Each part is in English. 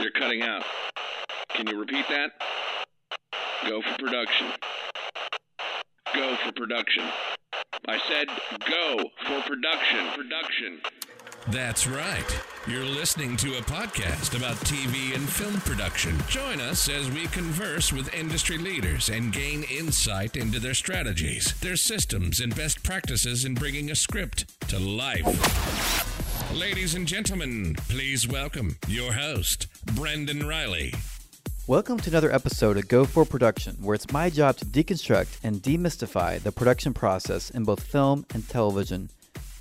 You're cutting out. Can you repeat that? Go for production. Go for production. I said go for production. Production. That's right. You're listening to a podcast about TV and film production. Join us as we converse with industry leaders and gain insight into their strategies, their systems, and best practices in bringing a script to life. Ladies and gentlemen, please welcome your host, Brendan Riley. Welcome to another episode of Go For Production, where it's my job to deconstruct and demystify the production process in both film and television.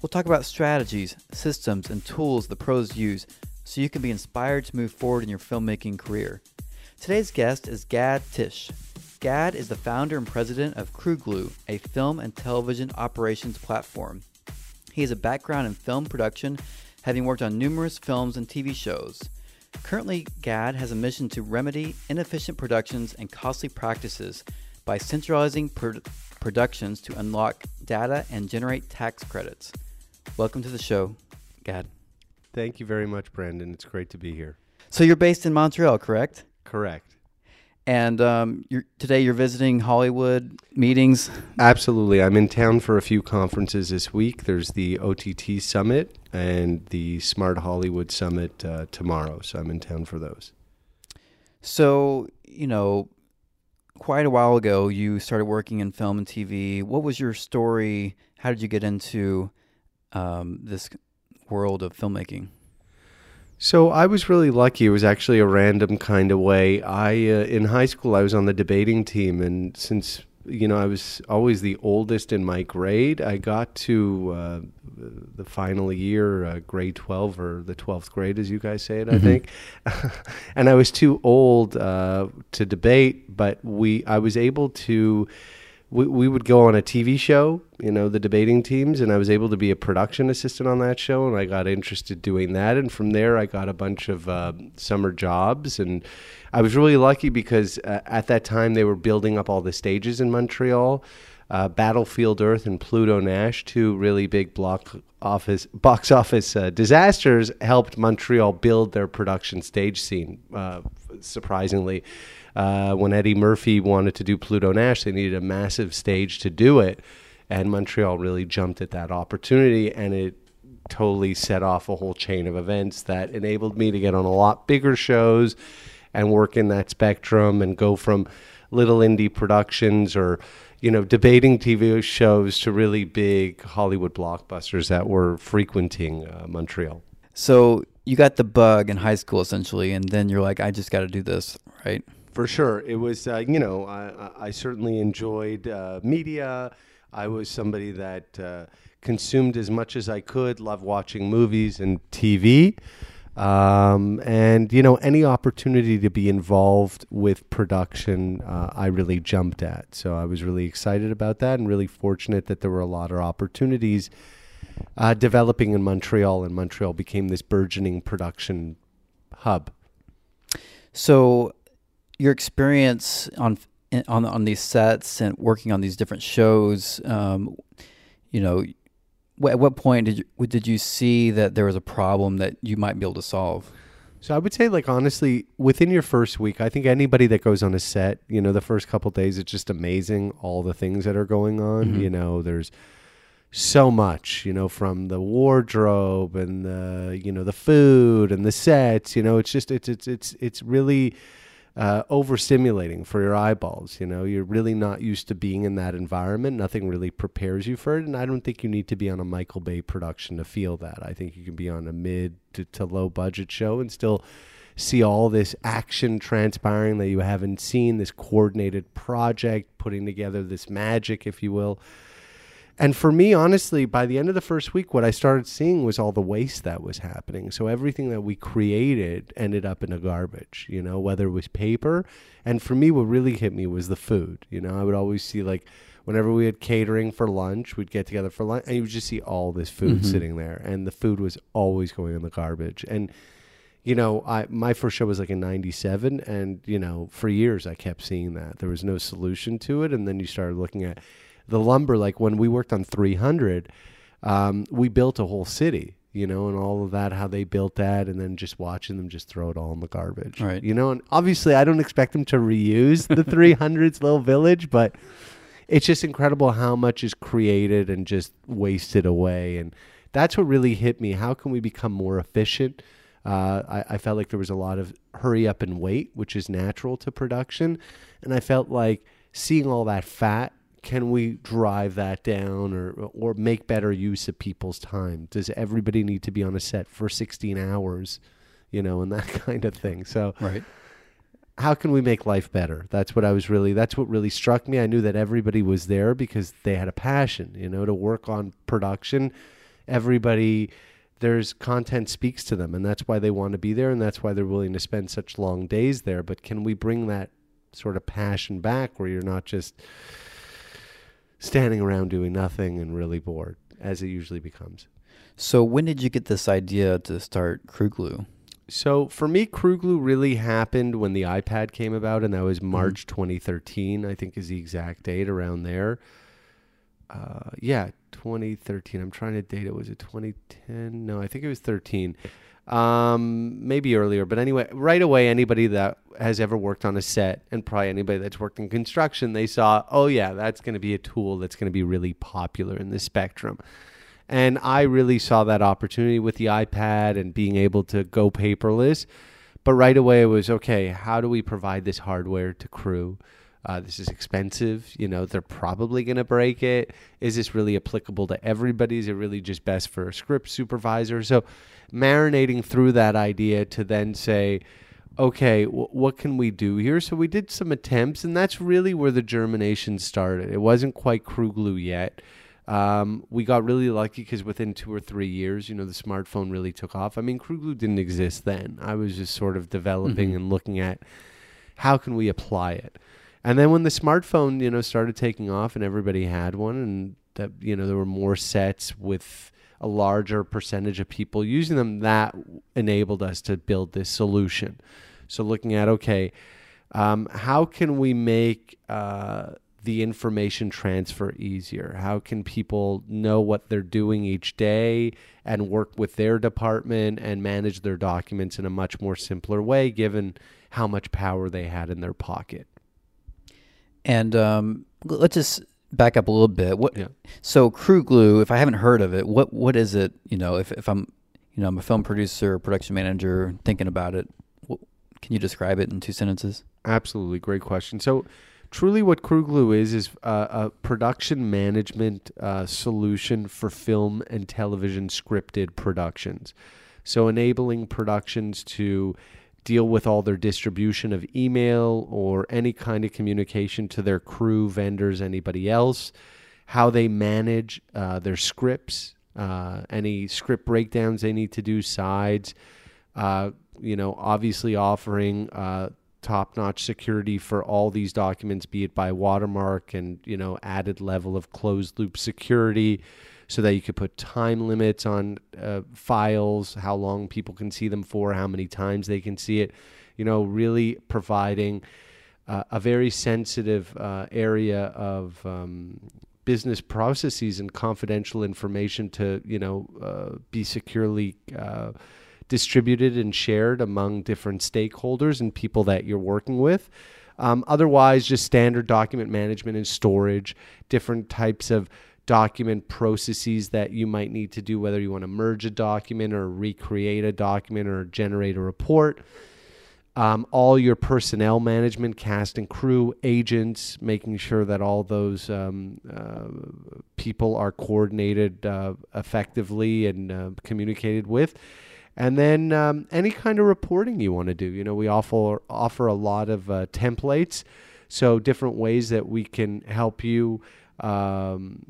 We'll talk about strategies, systems, and tools the pros use so you can be inspired to move forward in your filmmaking career. Today's guest is Gad Tisch. Gad is the founder and president of Croogloo, a film and television operations platform. He has a background in film production, having worked on numerous films and TV shows. Currently, GAD has a mission to remedy inefficient productions and costly practices by centralizing pro- productions to unlock data and generate tax credits. Welcome to the show, Gad. Thank you very much, Brandon. It's great to be here. So you're based in Montreal, correct? Correct. And um, you're, today you're visiting Hollywood meetings. Absolutely. I'm in town for a few conferences this week. There's the OTT Summit and the Smart Hollywood Summit uh, tomorrow. So I'm in town for those. So, you know, quite a while ago, you started working in film and TV. What was your story? How did you get into um, this world of filmmaking? So I was really lucky. It was actually a random kind of way. I uh, in high school I was on the debating team, and since you know I was always the oldest in my grade, I got to uh, the final year, uh, grade twelve or the twelfth grade, as you guys say it, I Mm-hmm. think. and I was too old uh, to debate, but we I was able to. We, we would go on a TV show, you know, the debating teams, and I was able to be a production assistant on that show, and I got interested doing that, and from there I got a bunch of uh, summer jobs, and I was really lucky because uh, at that time they were building up all the stages in Montreal. Uh, Battlefield Earth and Pluto Nash, two really big block office box office uh, disasters, helped Montreal build their production stage scene. Uh, surprisingly, uh, when Eddie Murphy wanted to do Pluto Nash, they needed a massive stage to do it, and Montreal really jumped at that opportunity, and it totally set off a whole chain of events that enabled me to get on a lot bigger shows and work in that spectrum and go from little indie productions or you know debating TV shows to really big Hollywood blockbusters that were frequenting uh, Montreal. So you got the bug in high school essentially, and then you're like, I just got to do this, right? For sure, it was. Uh, you know, I, I- certainly enjoyed uh, media. I was somebody that uh, consumed as much as I could. Loved watching movies and TV, um, and you know, any opportunity to be involved with production, uh, I really jumped at. So I was really excited about that, and really fortunate that there were a lot of opportunities uh, developing in Montreal, and Montreal became this burgeoning production hub. So your experience on on on these sets and working on these different shows, um, you know, at what point did you, did you see that there was a problem that you might be able to solve? So I would say, like honestly, within your first week, I think anybody that goes on a set, you know, the first couple days, it's just amazing all the things that are going on. You know, there's so much, you know, from the wardrobe and the, you know, the food and the sets. You know, it's just it's it's it's it's really uh, overstimulating for your eyeballs. You know, you're really not used to being in that environment. Nothing really prepares you for it, and I don't think you need to be on a Michael Bay production to feel that. I think you can be on a mid to, to low budget show and still see all this action transpiring that you haven't seen. This coordinated project, putting together this magic, if you will. And for me, honestly, by the end of the first week, what I started seeing was all the waste that was happening. So everything that we created ended up in a garbage, you know, whether it was paper. And for me, what really hit me was the food. You know, I would always see like whenever we had catering for lunch, we'd get together for lunch and you would just see all this food mm-hmm. sitting there. And the food was always going in the garbage. And you know, I my first show was like in '97, and you know, for years I kept seeing that there was no solution to it, and then you started looking at the lumber. Like when we worked on 300, um, we built a whole city. you know, and all of that, how they built that, and then just watching them just throw it all in the garbage. Right. You know, and obviously I don't expect them to reuse the 300s little village, but it's just incredible how much is created and just wasted away. And that's what really hit me. How can we become more efficient? Uh, I, I felt like there was a lot of hurry up and wait, which is natural to production. And I felt like seeing all that fat can we drive that down or or make better use of people's time? Does everybody need to be on a set for 16 hours, you know, and that kind of thing? So, Right. how can we make life better? That's what I was really that's what really struck me. I knew that everybody was there because they had a passion, you know, to work on production. Everybody there's content speaks to them and that's why they want to be there and that's why they're willing to spend such long days there. But can we bring that sort of passion back where you're not just standing around doing nothing and really bored as it usually becomes. So when did you get this idea to start Croogloo? So for me, Croogloo really happened when the iPad came about, and that was March 2013. I think is the exact date around there. Uh, yeah, 2013. I'm trying to date it. Was it 2010? No, I think it was 13. Um, maybe earlier, but anyway, right away, anybody that has ever worked on a set, and probably anybody that's worked in construction, they saw, oh yeah, that's going to be a tool that's going to be really popular in the spectrum. And I really saw that opportunity with the iPad and being able to go paperless. But right away, it was okay, how do we provide this hardware to crew? Uh, this is expensive. You know, they're probably going to break it. Is this really applicable to everybody? Is it really just best for a script supervisor? So, marinating through that idea to then say, okay, w- what can we do here? So, we did some attempts, and that's really where the germination started. It wasn't quite Croogloo yet. Um, we got really lucky because within two or three years, you know, the smartphone really took off. I mean, Croogloo didn't exist then. I was just sort of developing and looking at how can we apply it. And then when the smartphone, you know, started taking off and everybody had one, and that you know there were more sets with a larger percentage of people using them, that enabled us to build this solution. So looking at okay, um, how can we make uh, the information transfer easier? How can people know what they're doing each day and work with their department and manage their documents in a much more simpler way, given how much power they had in their pocket? And um, let's just back up a little bit. What? Yeah. So Croogloo, if I haven't heard of it, what what is it? You know, if if I'm you know I'm a film producer, production manager, thinking about it, wh- can you describe it in two sentences? Absolutely, great question. So, truly, what Croogloo is is uh, a production management uh, solution for film and television scripted productions. So, enabling productions to deal with all their distribution of email or any kind of communication to their crew, vendors, anybody else, how they manage uh, their scripts, uh, any script breakdowns they need to do, sides, uh, you know, obviously offering uh, top-notch security for all these documents, be it by watermark and you know added level of closed-loop security, so that you could put time limits on uh, files, how long people can see them for, how many times they can see it. You know, really providing uh, a very sensitive uh, area of um, business processes and confidential information to you know uh, be securely uh, distributed and shared among different stakeholders and people that you're working with. Um, otherwise, just standard document management and storage, different types of document processes that you might need to do, whether you want to merge a document or recreate a document or generate a report. Um, all your personnel management, cast and crew, agents, making sure that all those um, uh, people are coordinated uh, effectively and uh, communicated with. And then um, any kind of reporting you want to do. You know, we offer offer a lot of uh, templates, so different ways that we can help you um,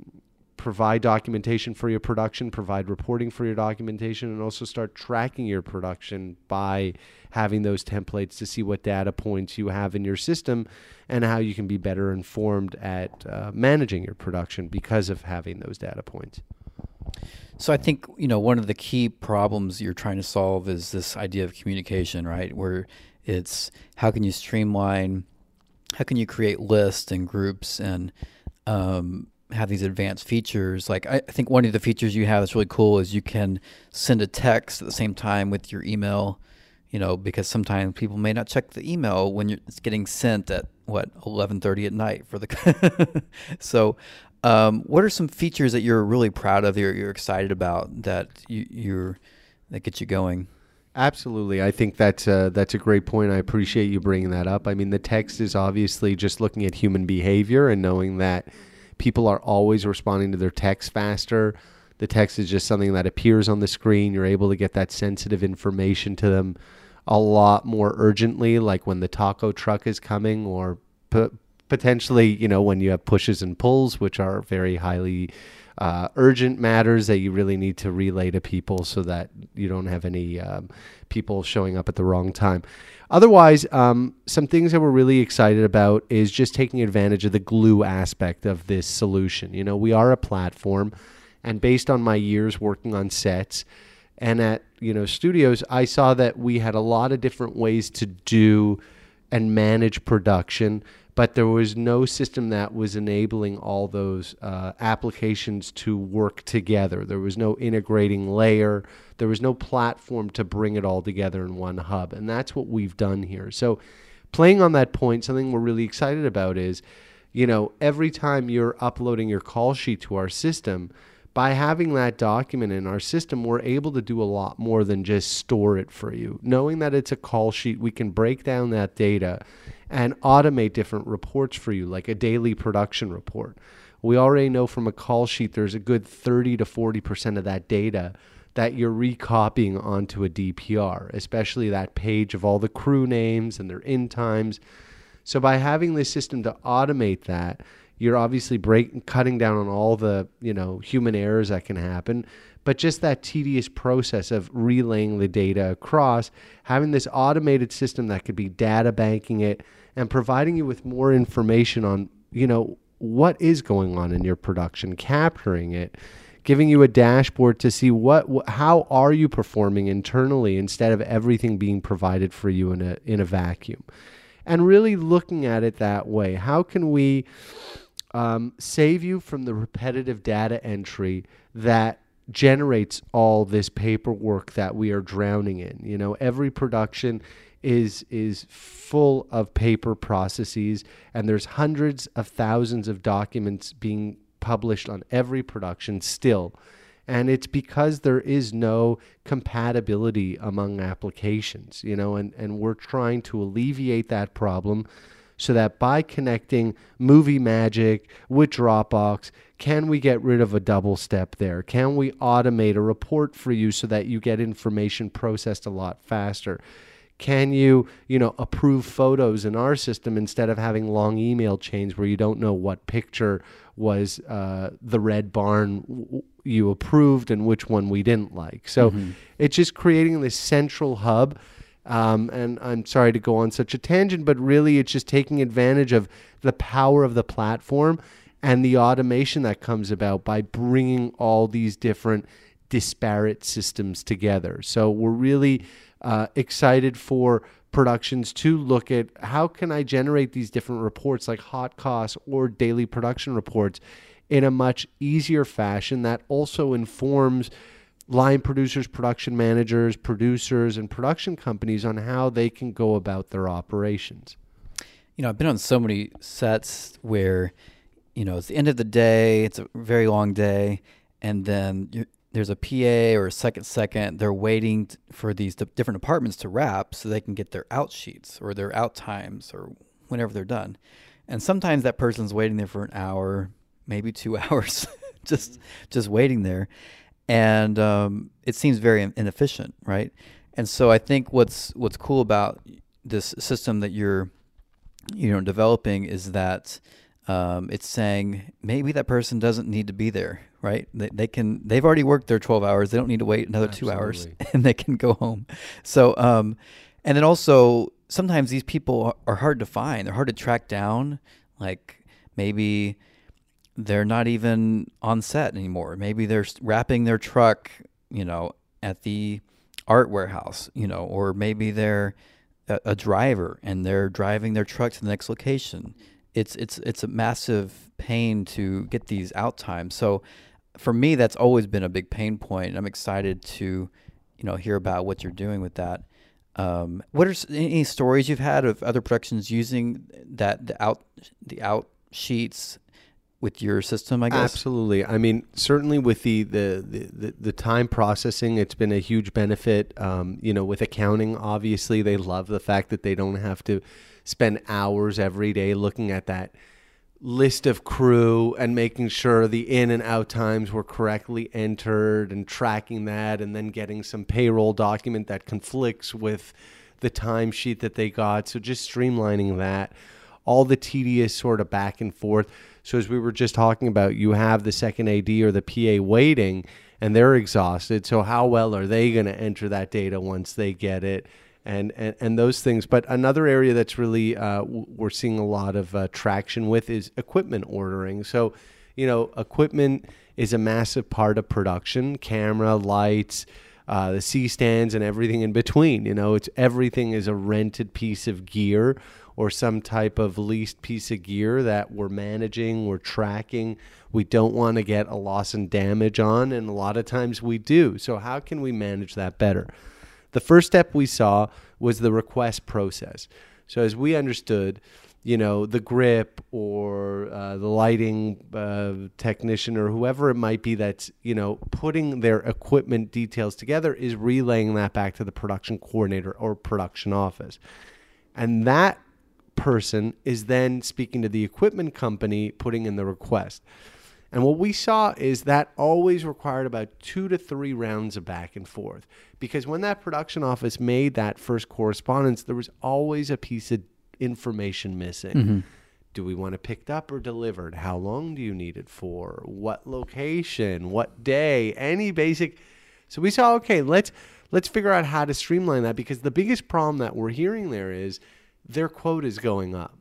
provide documentation for your production, provide reporting for your documentation, and also start tracking your production by having those templates to see what data points you have in your system and how you can be better informed at uh, managing your production because of having those data points. So I think you know one of the key problems you're trying to solve is this idea of communication, right? Where it's how can you streamline, how can you create lists and groups and um, have these advanced features. Like I, think one of the features you have that's really cool is you can send a text at the same time with your email. You know, because sometimes people may not check the email when it's getting sent at what eleven thirty at night for the. so, um, what are some features that you're really proud of? You're, you're excited about that you, you're that get you going. Absolutely, I think that's a, that's a great point. I appreciate you bringing that up. I mean, the text is obviously just looking at human behavior and knowing that people are always responding to their text faster. The text is just something that appears on the screen. You're able to get that sensitive information to them a lot more urgently, like when the taco truck is coming, or p- potentially, you know, when you have pushes and pulls, which are very highly uh, urgent matters that you really need to relay to people so that you don't have any um, people showing up at the wrong time. Otherwise, um, some things that we're really excited about is just taking advantage of the glue aspect of this solution. You know, we are a platform, and based on my years working on sets and at you know studios, I saw that we had a lot of different ways to do and manage production but there was no system that was enabling all those uh, applications to work together. There was no integrating layer. There was no platform to bring it all together in one hub. And that's what we've done here. So, playing on that point, something we're really excited about is, you know, every time you're uploading your call sheet to our system, by having that document in our system, we're able to do a lot more than just store it for you. Knowing that it's a call sheet, we can break down that data and automate different reports for you, like a daily production report. We already know from a call sheet there's a good 30 to 40% of that data that you're recopying onto a DPR, especially that page of all the crew names and their in times. So by having this system to automate that, you're obviously break, cutting down on all the you know human errors that can happen but just that tedious process of relaying the data across, having this automated system that could be data banking it and providing you with more information on, you know, what is going on in your production, capturing it, giving you a dashboard to see what how are you performing internally instead of everything being provided for you in a in a vacuum. And really looking at it that way. How can we um, save you from the repetitive data entry that generates all this paperwork that we are drowning in. You know, every production is is full of paper processes and there's hundreds of thousands of documents being published on every production still. And it's because there is no compatibility among applications, you know, and, and we're trying to alleviate that problem so that by connecting Movie Magic with Dropbox, can we get rid of a double step there? Can we automate a report for you so that you get information processed a lot faster? Can you, you know, approve photos in our system instead of having long email chains where you don't know what picture was uh, the red barn you approved and which one we didn't like? So mm-hmm. it's just creating this central hub um, and I'm sorry to go on such a tangent, but really it's just taking advantage of the power of the platform and the automation that comes about by bringing all these different disparate systems together. So we're really uh, excited for productions to look at how can I generate these different reports like hot costs or daily production reports in a much easier fashion that also informs line producers, production managers, producers, and production companies on how they can go about their operations. You know, I've been on so many sets where, you know, it's the end of the day, it's a very long day, and then there's a PA or a second second. They're waiting for these different departments to wrap so they can get their out sheets or their out times or whenever they're done. And sometimes that person's waiting there for an hour, maybe two hours, just just waiting there and um, it seems very inefficient, right? And so I think what's what's cool about this system that you're you know developing is that um, it's saying maybe that person doesn't need to be there, right? They, they can they've already worked their 12 hours. They don't need to wait another Absolutely. two hours, and they can go home. So um, and then also sometimes these people are hard to find. They're hard to track down. Like maybe they're not even on set anymore. Maybe they're wrapping their truck, you know, at the art warehouse, you know, or maybe they're a, a driver and they're driving their truck to the next location. it's it's it's a massive pain to get these out times. So for me, that's always been a big pain point, and I'm excited to you know hear about what you're doing with that. Um, what are any stories you've had of other productions using that the out the out sheets with your system? I guess. Absolutely. I mean, certainly with the the, the, the, time processing, it's been a huge benefit. Um, you know, with accounting, obviously, they love the fact that they don't have to spend hours every day looking at that list of crew and making sure the in and out times were correctly entered and tracking that and then getting some payroll document that conflicts with the timesheet that they got. So just streamlining that, all the tedious sort of back and forth. So as we were just talking about, you have the second AD or the PA waiting and they're exhausted. So how well are they going to enter that data once they get it? and, and, and those things. But another area that's really uh, we're seeing a lot of uh, traction with is equipment ordering. So, you know, equipment is a massive part of production: camera, lights, uh, the C stands, and everything in between. You know, it's everything is a rented piece of gear or some type of leased piece of gear that we're managing, we're tracking. We don't want to get a loss and damage on, and a lot of times we do. So, how can we manage that better? The first step we saw was the request process. So, as we understood, you know, the grip or uh, the lighting uh, technician or whoever it might be that's, you know, putting their equipment details together is relaying that back to the production coordinator or production office. And that person is then speaking to the equipment company, putting in the request. And what we saw is that always required about two to three rounds of back and forth. Because when that production office made that first correspondence, there was always a piece of information missing. Mm-hmm. Do we want it picked up or delivered? How long do you need it for? What location? What day? Any basic. So we saw, okay, let's let's figure out how to streamline that because the biggest problem that we're hearing there is their quote is going up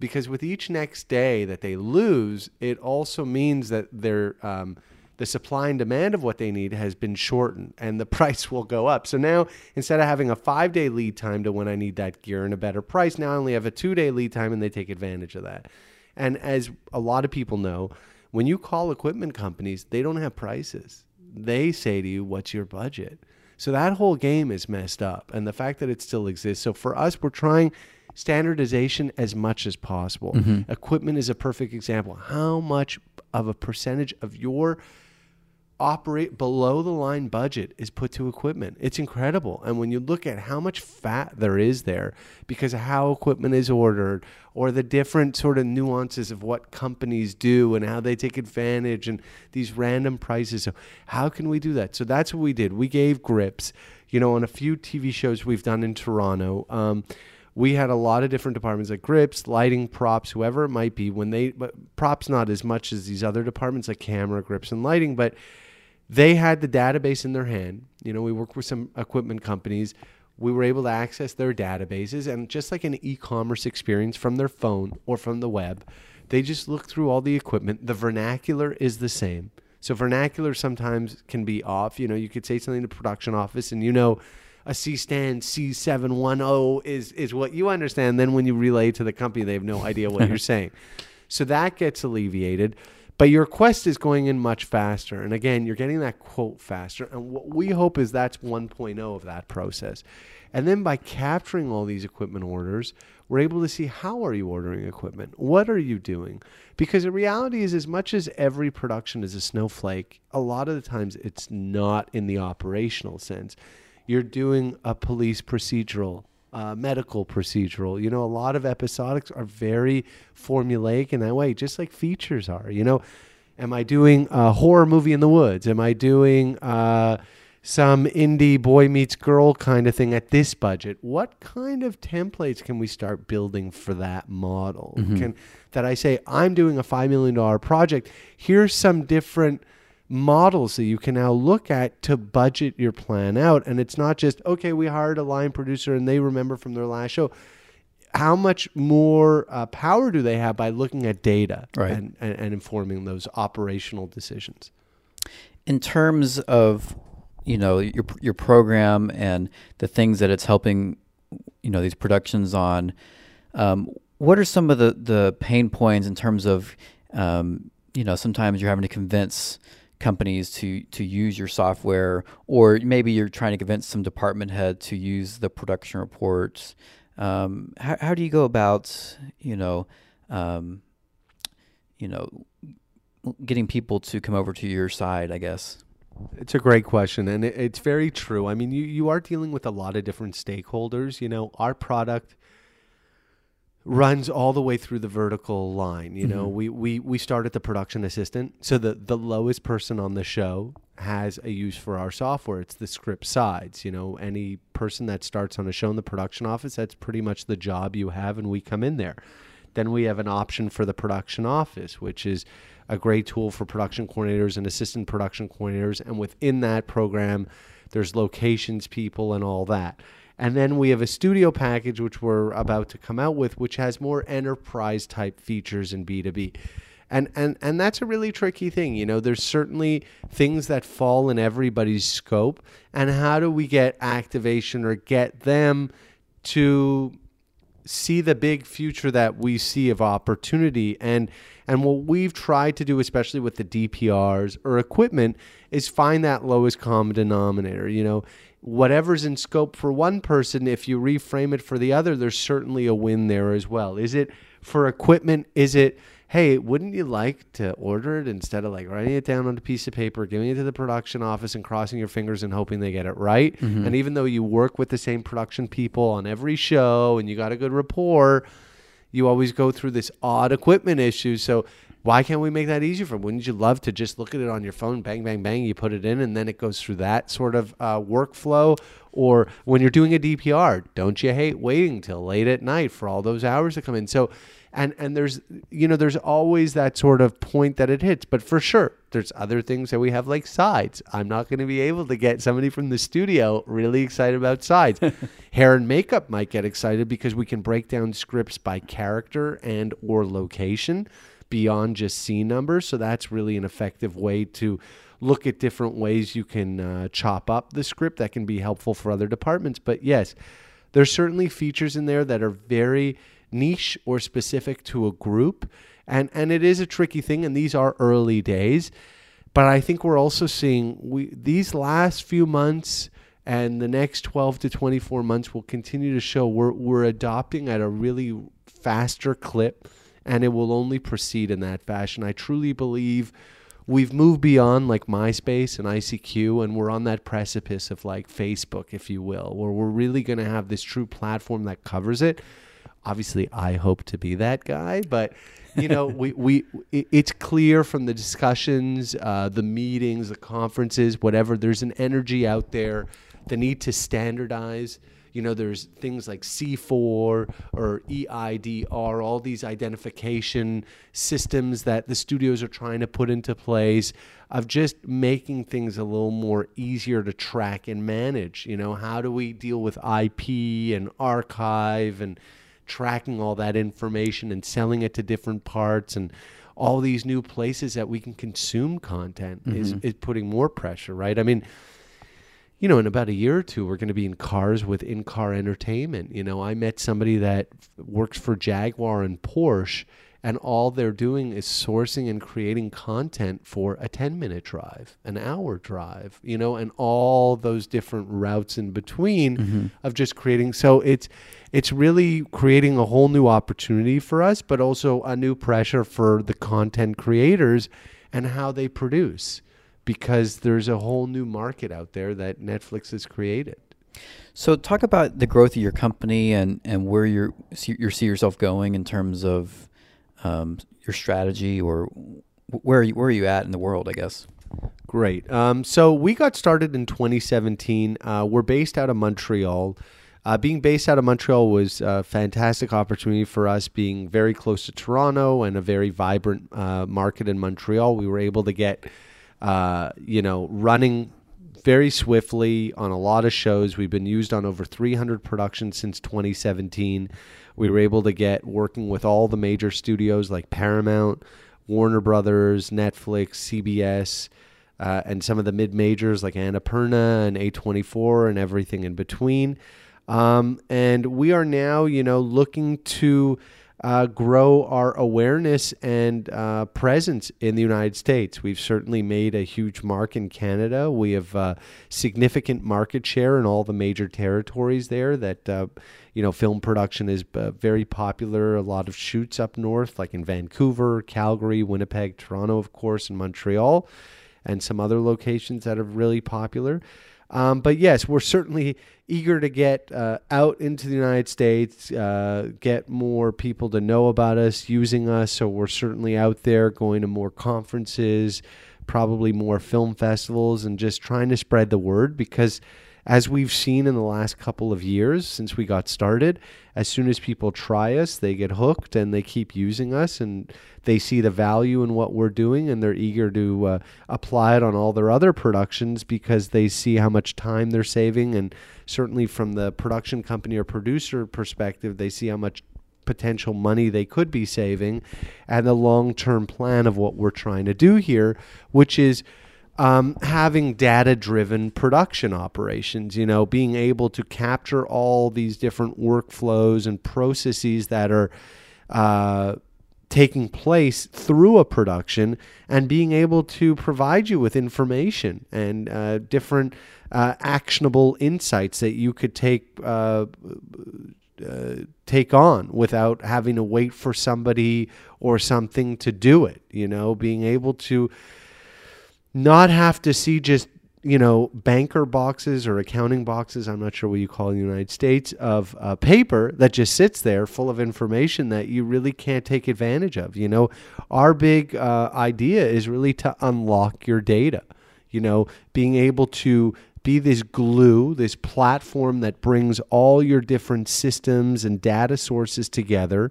because with each next day that they lose, it also means that their um, the supply and demand of what they need has been shortened, and the price will go up. So now instead of having a five day lead time to when I need that gear and a better price, now I only have a two day lead time, and they take advantage of that. And as a lot of people know, when you call equipment companies, they don't have prices. They say to you, "What's your budget?" So that whole game is messed up, and the fact that it still exists. So for us, we're trying standardization as much as possible. Equipment is a perfect example. How much of a percentage of your operate below the line budget is put to equipment. It's incredible. And when you look at how much fat there is there because of how equipment is ordered or the different sort of nuances of what companies do and how they take advantage and these random prices. So how can we do that? So that's what we did. We gave grips, you know, on a few TV shows we've done in Toronto. Um, we had a lot of different departments like grips, lighting, props, whoever it might be. When they, but props not as much as these other departments like camera, grips, and lighting, but they had the database in their hand. You know, we work with some equipment companies. We were able to access their databases, and just like an e-commerce experience from their phone or from the web, they just look through all the equipment. The vernacular is the same. So vernacular sometimes can be off. You know, you could say something to production office, and you know a C stand C710 is is what you understand. Then when you relay to the company, they have no idea what you're saying. So that gets alleviated. But your quest is going in much faster. And again, you're getting that quote faster. And what we hope is that's 1.0 of that process. And then by capturing all these equipment orders, we're able to see how are you ordering equipment? What are you doing? Because the reality is as much as every production is a snowflake, a lot of the times it's not in the operational sense. You're doing a police procedural, uh, medical procedural. You know, a lot of episodics are very formulaic in that way, just like features are. You know, am I doing a horror movie in the woods? Am I doing uh, some indie boy meets girl kind of thing at this budget? What kind of templates can we start building for that model? Can that I say I'm doing a five million dollar project? Here's some different models that you can now look at to budget your plan out. And it's not just, okay, we hired a line producer and they remember from their last show. How much more uh, power do they have by looking at data Right. and, and, and informing those operational decisions? in terms of you know your your program and the things that it's helping you know these productions on um, what are some of the the pain points in terms of um, you know sometimes you're having to convince companies to to use your software or maybe you're trying to convince some department head to use the production reports um, how, how do you go about you know um, you know getting people to come over to your side i guess it's a great question, and it, it's very true. I mean, you, you are dealing with a lot of different stakeholders. You know, our product runs all the way through the vertical line. You know, Mhm. we, we, we start at the production assistant. So the, the lowest person on the show has a use for our software. It's the script sides. You know, any person that starts on a show in the production office, that's pretty much the job you have, and we come in there. Then we have an option for the production office, which is a great tool for production coordinators and assistant production coordinators. And within that program, there's locations people and all that. And then we have a studio package, which we're about to come out with, which has more enterprise type features in B2B. And, and, and that's a really tricky thing. You know, there's certainly things that fall in everybody's scope. And how do we get activation or get them to see the big future that we see of opportunity and and what we've tried to do especially with the DPRs or equipment is find that lowest common denominator you know whatever's in scope for one person if you reframe it for the other there's certainly a win there as well. Is it for equipment? Is it hey wouldn't you like to order it instead of like writing it down on a piece of paper giving it to the production office and crossing your fingers and hoping they get it right? Mm-hmm. And even though you work with the same production people on every show and you got a good rapport you always go through this odd equipment issue. So why can't we make that easier for them? Wouldn't you love to just look at it on your phone, bang, bang, bang, you put it in, and then it goes through that sort of uh, workflow? Or when you're doing a DPR, don't you hate waiting till late at night for all those hours to come in? So, and and there's you know there's always that sort of point that it hits, but for sure there's other things that we have like sides. I'm not going to be able to get somebody from the studio really excited about sides. Hair and makeup might get excited because we can break down scripts by character and or location beyond just scene numbers. So that's really an effective way to look at different ways you can uh, chop up the script that can be helpful for other departments. But yes, there's certainly features in there that are very niche or specific to a group. And, and it is a tricky thing, and these are early days. But I think we're also seeing we, these last few months and the next 12 to 24 months will continue to show we're, we're adopting at a really faster clip and it will only proceed in that fashion. I truly believe we've moved beyond like MySpace and ICQ and we're on that precipice of like Facebook, if you will, where we're really going to have this true platform that covers it. Obviously, I hope to be that guy, but you know, we, we it's clear from the discussions, uh, the meetings, the conferences, whatever. There's an energy out there, the need to standardize. You know, there's things like C4 or EIDR, all these identification systems that the studios are trying to put into place of just making things a little more easier to track and manage. You know, how do we deal with IP and archive and tracking all that information and selling it to different parts and all these new places that we can consume content is, mm-hmm. is putting more pressure, right? I mean, you know, in about a year or two, we're going to be in cars with in car entertainment. You know, I met somebody that works for Jaguar and Porsche, and all they're doing is sourcing and creating content for a 10 minute drive, an hour drive, you know, and all those different routes in between mm-hmm. of just creating. So it's, it's really creating a whole new opportunity for us, but also a new pressure for the content creators and how they produce because there's a whole new market out there that Netflix has created. So talk about the growth of your company and, and where you're see, you see yourself going in terms of um, your strategy or where are you, where are you at in the world? I guess. Great. Um, so we got started in 2017. Uh, we're based out of Montreal. Uh, being based out of Montreal was a fantastic opportunity for us, being very close to Toronto and a very vibrant uh, market in Montreal. We were able to get, uh, you know, running very swiftly on a lot of shows. We've been used on over 300 productions since 2017. We were able to get working with all the major studios like Paramount, Warner Brothers, Netflix, CBS, uh, and some of the mid majors like Annapurna and A24 and everything in between. Um, and we are now, you know, looking to uh, grow our awareness and uh, presence in the United States. We've certainly made a huge mark in Canada. We have uh, significant market share in all the major territories there. That uh, you know, film production is uh, very popular. A lot of shoots up north, like in Vancouver, Calgary, Winnipeg, Toronto, of course, and Montreal, and some other locations that are really popular. Um, but yes, we're certainly eager to get uh, out into the United States, uh, get more people to know about us, using us. So we're certainly out there going to more conferences, probably more film festivals, and just trying to spread the word because as we've seen in the last couple of years since we got started, as soon as people try us, they get hooked and they keep using us and they see the value in what we're doing and they're eager to uh, apply it on all their other productions because they see how much time they're saving. And certainly from the production company or producer perspective, they see how much potential money they could be saving and the long term plan of what we're trying to do here, which is um, having data driven production operations, you know, being able to capture all these different workflows and processes that are uh, taking place through a production and being able to provide you with information and uh, different uh, actionable insights that you could take. Uh, uh, take on without having to wait for somebody or something to do it. You know, being able to not have to see just you know banker boxes or accounting boxes i'm not sure what you call in the united states of uh, paper that just sits there full of information that you really can't take advantage of you know? Our big uh, idea is really to unlock your data you know? Being able to be this glue this platform that brings all your different systems and data sources together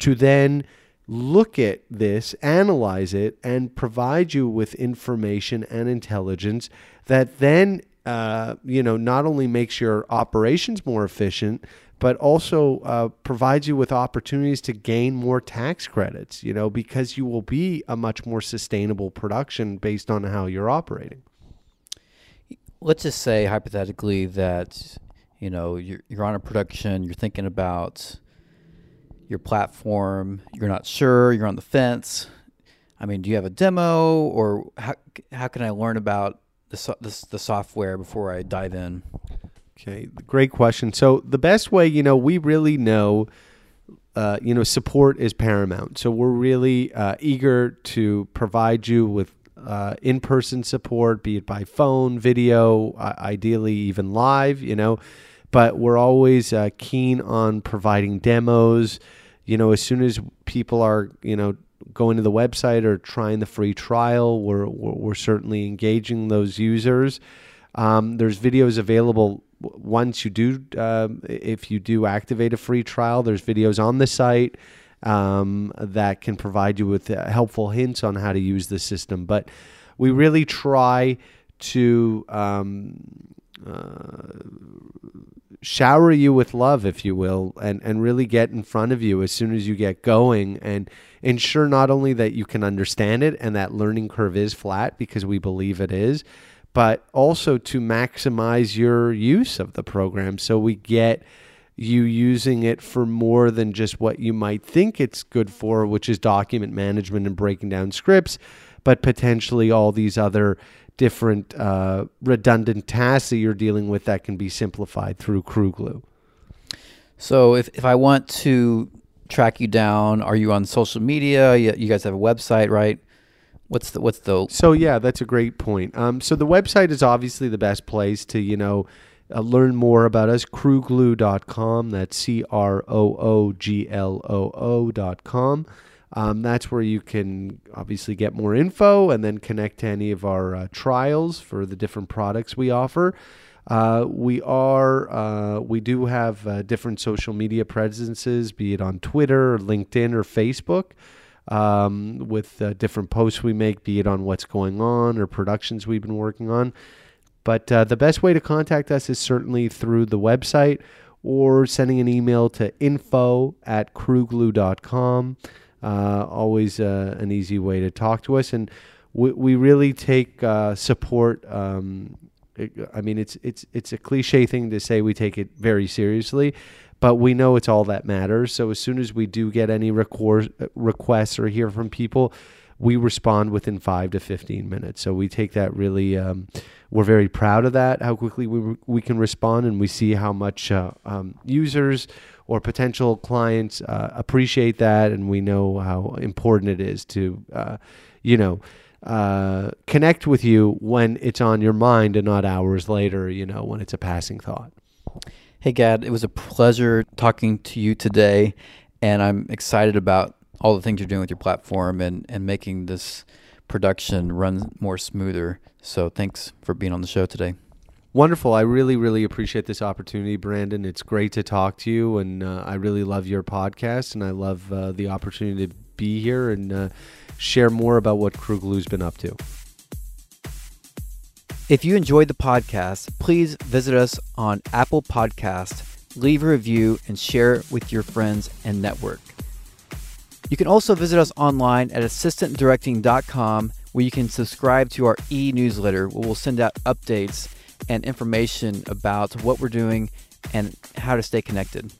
to then look at this, analyze it, and provide you with information and intelligence that then, uh, you know, not only makes your operations more efficient, but also uh, provides you with opportunities to gain more tax credits, you know, because you will be a much more sustainable production based on how you're operating. Let's just say hypothetically that, you know, you're, you're on a production, you're thinking about your platform, you're not sure, you're on the fence. I mean, do you have a demo, or how how can I learn about the the, the software before I dive in? Okay, great question. So the best way, you know, we really know, uh, you know, support is paramount. So we're really uh, eager to provide you with uh, in-person support, be it by phone, video, uh, ideally even live. You know, but we're always uh, keen on providing demos. You know, as soon as people are, you know, going to the website or trying the free trial, we're, we're, certainly engaging those users. Um, there's videos available once you do, uh, if you do activate a free trial, there's videos on the site um, that can provide you with uh, helpful hints on how to use the system. But we really try to um, Uh, shower you with love, if you will, and, and really get in front of you as soon as you get going and ensure not only that you can understand it and that learning curve is flat because we believe it is, but also to maximize your use of the program so we get you using it for more than just what you might think it's good for, which is document management and breaking down scripts, but potentially all these other different uh, redundant tasks that you're dealing with that can be simplified through Croogloo. So if, if I want to track you down, are you on social media? You, you guys have a website, right? What's the what's the So yeah, that's a great point. Um, so the website is obviously the best place to, you know, uh, learn more about us croogloo.com that's c r o o g l o o.com um, that's where you can obviously get more info and then connect to any of our uh, trials for the different products we offer. Uh, we are uh, we do have uh, different social media presences, be it on Twitter, or LinkedIn, or Facebook, um, with uh, different posts we make, be it on what's going on or productions we've been working on. But uh, the best way to contact us is certainly through the website or sending an email to info at croogloo.com. Uh, always uh, an easy way to talk to us, and we, we really take uh, support. Um, I mean, it's it's it's a cliche thing to say we take it very seriously, but we know it's all that matters. So as soon as we do get any record, requests or hear from people, we respond within five to 15 minutes. So we take that really, um, we're very proud of that, how quickly we, we can respond, and we see how much uh, um, users or potential clients uh, appreciate that, and we know how important it is to, uh, you know, uh, connect with you when it's on your mind and not hours later, you know, when it's a passing thought. Hey, Gad, it was a pleasure talking to you today, and I'm excited about all the things you're doing with your platform and, and making this production run more smoother. So thanks for being on the show today. Wonderful. I really, really appreciate this opportunity, Brandon. It's great to talk to you, and uh, I really love your podcast, and I love uh, the opportunity to be here and uh, share more about what Glue's been up to. If you enjoyed the podcast, please visit us on Apple Podcast, leave a review, and share it with your friends and network. You can also visit us online at assistantdirecting.com where you can subscribe to our e newsletter where we'll send out updates and information about what we're doing and how to stay connected.